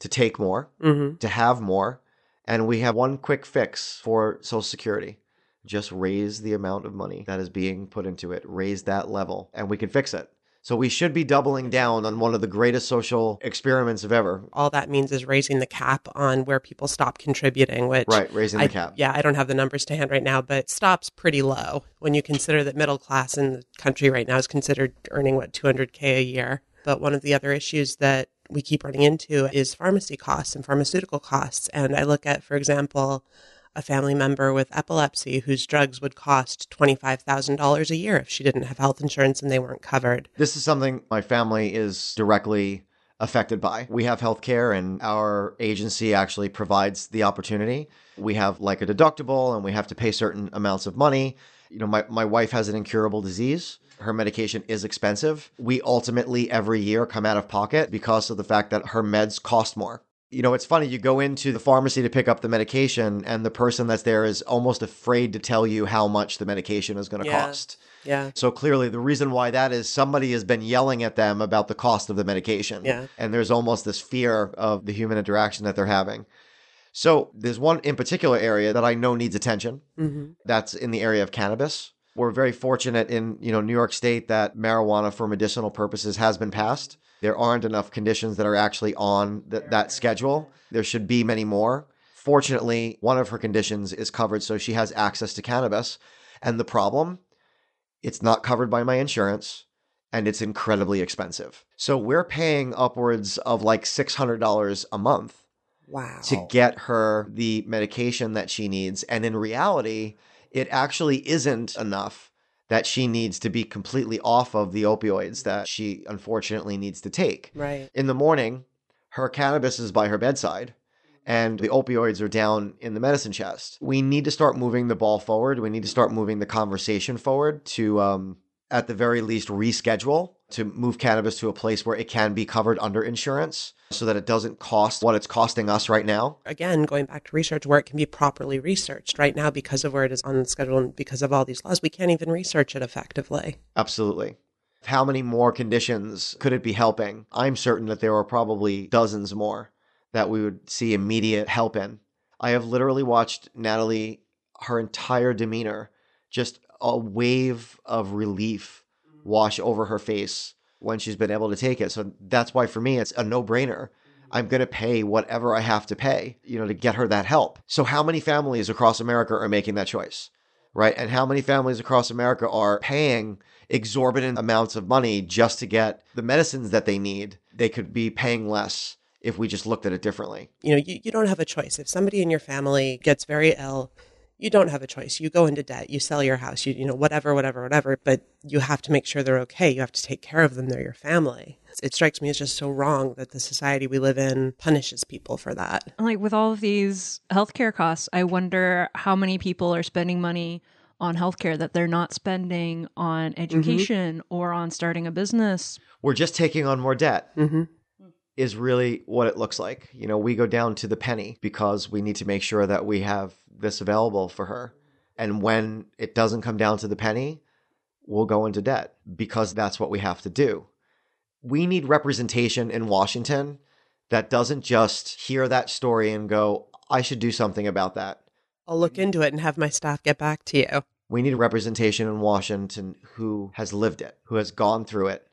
to take more, hmm to have more, and we have one quick fix for social security. Just raise the amount of money that is being put into it, raise that level, and we can fix it. So we should be doubling down on one of the greatest social experiments of ever. All that means is raising the cap on where people stop contributing, which Right, raising the cap. Yeah, I don't have the numbers to hand right now, but stops pretty low when you consider that middle class in the country right now is considered earning what 200k a year. But one of the other issues that we keep running into is pharmacy costs and pharmaceutical costs. And I look at, for example, a family member with epilepsy whose drugs would cost $25,000 a year if she didn't have health insurance and they weren't covered. This is something my family is directly affected by. We have health care and our agency actually provides the opportunity. We have like a deductible and we have to pay certain amounts of money. You know, my, my wife has an incurable disease. Her medication is expensive. We ultimately every year come out of pocket because of the fact that her meds cost more. You know, it's funny, you go into the pharmacy to pick up the medication, and the person that's there is almost afraid to tell you how much the medication is going to Yeah. cost. Yeah. So clearly, the reason why that is somebody has been yelling at them about the cost of the medication. Yeah. And there's almost this fear of the human interaction that they're having. So there's one in particular area that I know needs attention. hmm That's in the area of cannabis. We're very fortunate in you know New York State that marijuana for medicinal purposes has been passed. There aren't enough conditions that are actually on th- that schedule. There should be many more. Fortunately, one of her conditions is covered, so she has access to cannabis. And the problem, it's not covered by my insurance and it's incredibly expensive. So we're paying upwards of like $600 a month Wow. to get her the medication that she needs. And in reality, it actually isn't enough that she needs to be completely off of the opioids that she unfortunately needs to take. right. In the morning, her cannabis is by her bedside and the opioids are down in the medicine chest. We need to start moving the ball forward. We need to start moving the conversation forward to, um, at the very least, reschedule to move cannabis to a place where it can be covered under insurance so that it doesn't cost what it's costing us right now. again, going back to research where it can be properly researched. Right now, because of where it is on the schedule and because of all these laws, we can't even research it effectively. Absolutely. How many more conditions could it be helping? I'm certain that there are probably dozens more that we would see immediate help in. I have literally watched Natalie, her entire demeanor, just a wave of relief wash over her face when she's been able to take it. So that's why for me, it's a no brainer. Mm-hmm. I'm going to pay whatever I have to pay, you know, to get her that help. So how many families across America are making that choice? Right. And how many families across America are paying exorbitant amounts of money just to get the medicines that they need? They could be paying less if we just looked at it differently. You know, you, you don't have a choice. If somebody in your family gets very ill, you don't have a choice. You go into debt, you sell your house, you, you know, whatever, whatever, whatever, but you have to make sure they're okay. You have to take care of them. They're your family. It strikes me as just so wrong that the society we live in punishes people for that. Like with all of these healthcare costs, I wonder how many people are spending money on healthcare that they're not spending on education mm-hmm. or on starting a business. We're just taking on more debt. Mm-hmm is really what it looks like. You know, we go down to the penny because we need to make sure that we have this available for her. And when it doesn't come down to the penny, we'll go into debt because that's what we have to do. We need representation in Washington that doesn't just hear that story and go, I should do something about that. I'll look into it and have my staff get back to you. We need representation in Washington who has lived it, who has gone through it,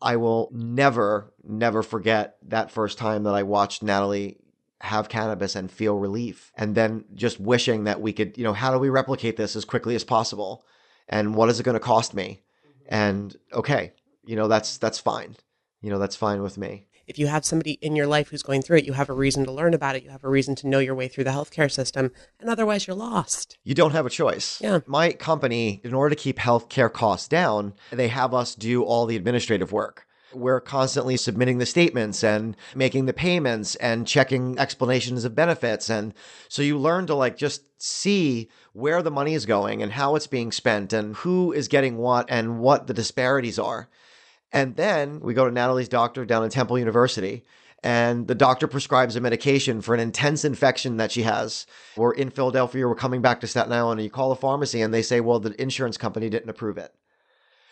I will never, never forget that first time that I watched Natalie have cannabis and feel relief. And then just wishing that we could, you know, how do we replicate this as quickly as possible? And what is it going to cost me? Mm-hmm. And okay, you know, that's that's fine. You know, that's fine with me if you have somebody in your life who's going through it, you have a reason to learn about it. You have a reason to know your way through the healthcare system. And otherwise, you're lost. You don't have a choice. Yeah. My company, in order to keep healthcare costs down, they have us do all the administrative work. We're constantly submitting the statements and making the payments and checking explanations of benefits. And so you learn to like just see where the money is going and how it's being spent and who is getting what and what the disparities are. And then we go to Natalie's doctor down at Temple University, and the doctor prescribes a medication for an intense infection that she has. We're in Philadelphia, we're coming back to Staten Island, and you call the pharmacy and they say, well, the insurance company didn't approve it.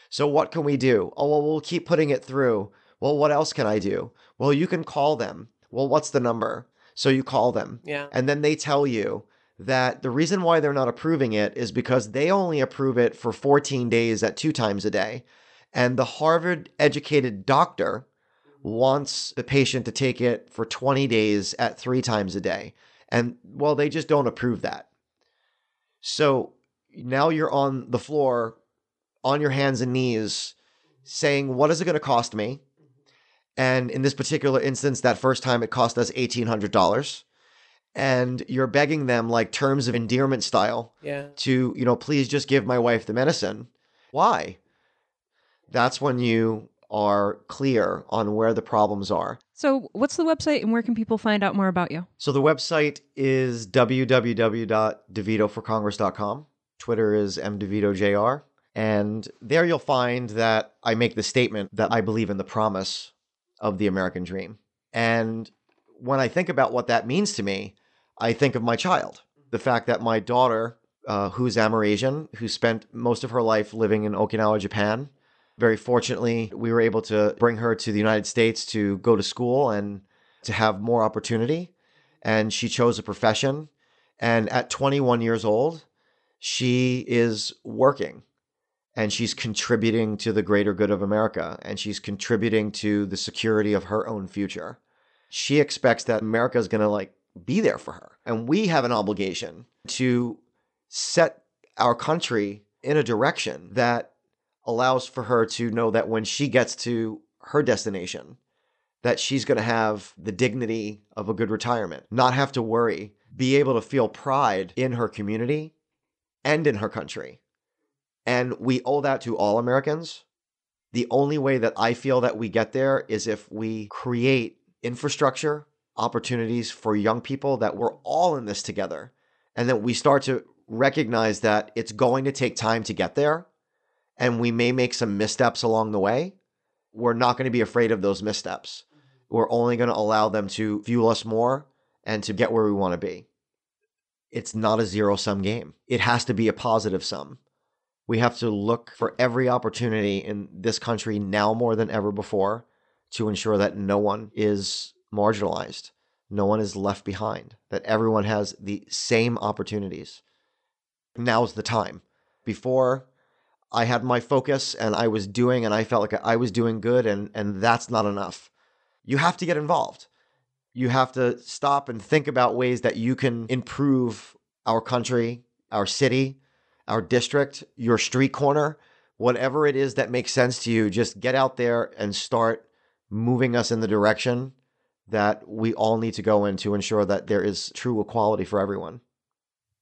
So what can we do? Oh, well, we'll keep putting it through. Well, what else can I do? Well, you can call them. Well, what's the number? So you call them. Yeah. And then they tell you that the reason why they're not approving it is because they only approve it for 14 days at two times a day. And the Harvard educated doctor wants the patient to take it for 20 days at three times a day. And well, they just don't approve that. So now you're on the floor, on your hands and knees, saying, What is it going to cost me? And in this particular instance, that first time it cost us $1,800 and you're begging them like terms of endearment style yeah. to you know please just give my wife the medicine why that's when you are clear on where the problems are. So, what's the website and where can people find out more about you? So, the website is www.devitoforcongress.com. Twitter is mdevitojr. And there you'll find that I make the statement that I believe in the promise of the American dream. And when I think about what that means to me, I think of my child. The fact that my daughter, uh, who's Amerasian, who spent most of her life living in Okinawa, Japan, very fortunately, we were able to bring her to the United States to go to school and to have more opportunity. And she chose a profession. And at 21 years old, she is working and she's contributing to the greater good of America and she's contributing to the security of her own future. She expects that America is going to like be there for her. And we have an obligation to set our country in a direction that allows for her to know that when she gets to her destination, that she's going to have the dignity of a good retirement, not have to worry, be able to feel pride in her community and in her country. And we owe that to all Americans. The only way that I feel that we get there is if we create infrastructure, opportunities for young people that we're all in this together, and that we start to recognize that it's going to take time to get there and we may make some missteps along the way, we're not going to be afraid of those missteps. Mm-hmm. We're only going to allow them to fuel us more and to get where we want to be. It's not a zero sum game. It has to be a positive sum. We have to look for every opportunity in this country now more than ever before to ensure that no one is marginalized, no one is left behind, that everyone has the same opportunities. Now's the time. Before, I had my focus and I was doing and I felt like I was doing good and and that's not enough. You have to get involved. You have to stop and think about ways that you can improve our country, our city, our district, your street corner, whatever it is that makes sense to you, just get out there and start moving us in the direction that we all need to go in to ensure that there is true equality for everyone.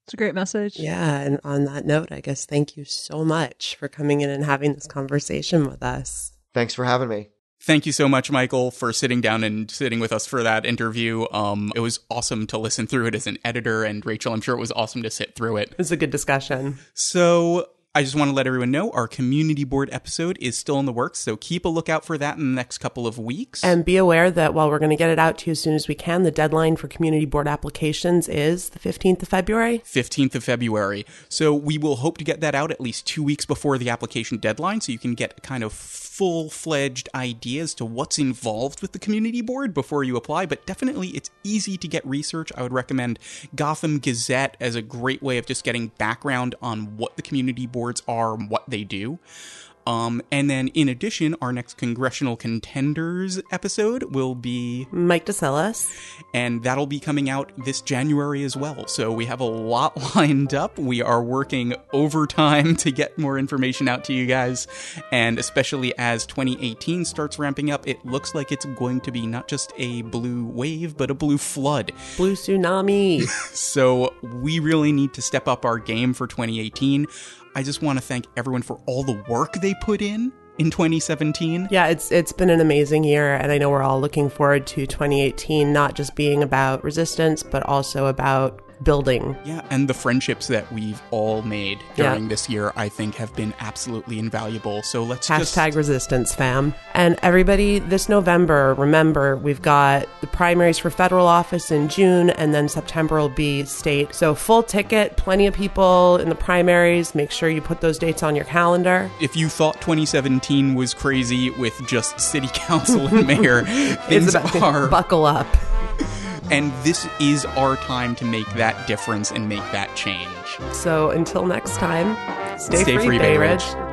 It's a great message. Yeah. And on that note, I guess thank you so much for coming in and having this conversation with us. Thanks for having me. Thank you so much, Michael, for sitting down and sitting with us for that interview. Um, it was awesome to listen through it as an editor, and Rachel, I'm sure it was awesome to sit through it. It was a good discussion. So I just want to let everyone know our community board episode is still in the works, so keep a lookout for that in the next couple of weeks. And be aware that while we're going to get it out to you as soon as we can, the deadline for community board applications is the 15th of February. 15th of February. So we will hope to get that out at least two weeks before the application deadline so you can get kind of full fledged ideas to what's involved with the community board before you apply. But definitely, it's easy to get research. I would recommend Gotham Gazette as a great way of just getting background on what the community boards are, and what they do. Um, and then in addition, our next congressional contenders episode will be Mike DeCillis. And that'll be coming out this January as well. So we have a lot lined up. We are working overtime to get more information out to you guys. And especially as 2018 starts ramping up, it looks like it's going to be not just a blue wave, but a blue flood. Blue tsunami. so we really need to step up our game for 2018. I just want to thank everyone for all the work they put in in 2017. Yeah, it's it's been an amazing year and I know we're all looking forward to 2018 not just being about resistance but also about building. Yeah, and the friendships that we've all made during yeah. this year, I think, have been absolutely invaluable. So let's hashtag just... resistance, fam. And everybody, this November, remember we've got the primaries for federal office in June, and then September will be state. So full ticket, plenty of people in the primaries. Make sure you put those dates on your calendar. If you thought 2017 was crazy with just city council and mayor, things are buckle up. And this is our time to make that difference and make that change. So until next time, stay, stay free, free Bay Ridge. Ridge.